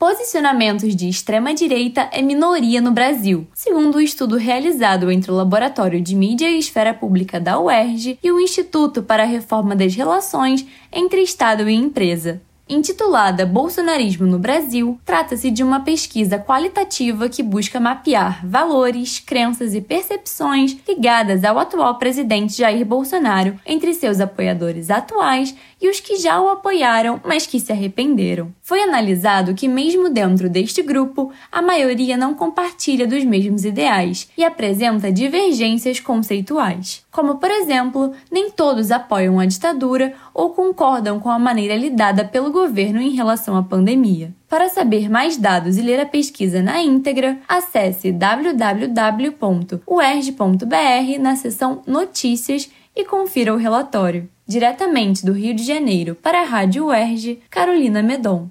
Posicionamentos de extrema-direita é minoria no Brasil, segundo o um estudo realizado entre o Laboratório de Mídia e Esfera Pública da UERJ e o Instituto para a Reforma das Relações entre Estado e Empresa. Intitulada Bolsonarismo no Brasil, trata-se de uma pesquisa qualitativa que busca mapear valores, crenças e percepções ligadas ao atual presidente Jair Bolsonaro entre seus apoiadores atuais e os que já o apoiaram, mas que se arrependeram. Foi analisado que, mesmo dentro deste grupo, a maioria não compartilha dos mesmos ideais e apresenta divergências conceituais. Como, por exemplo, nem todos apoiam a ditadura ou concordam com a maneira lidada pelo governo em relação à pandemia. Para saber mais dados e ler a pesquisa na íntegra, acesse www.uerj.br na seção Notícias e confira o relatório. Diretamente do Rio de Janeiro para a Rádio UERJ, Carolina Medon.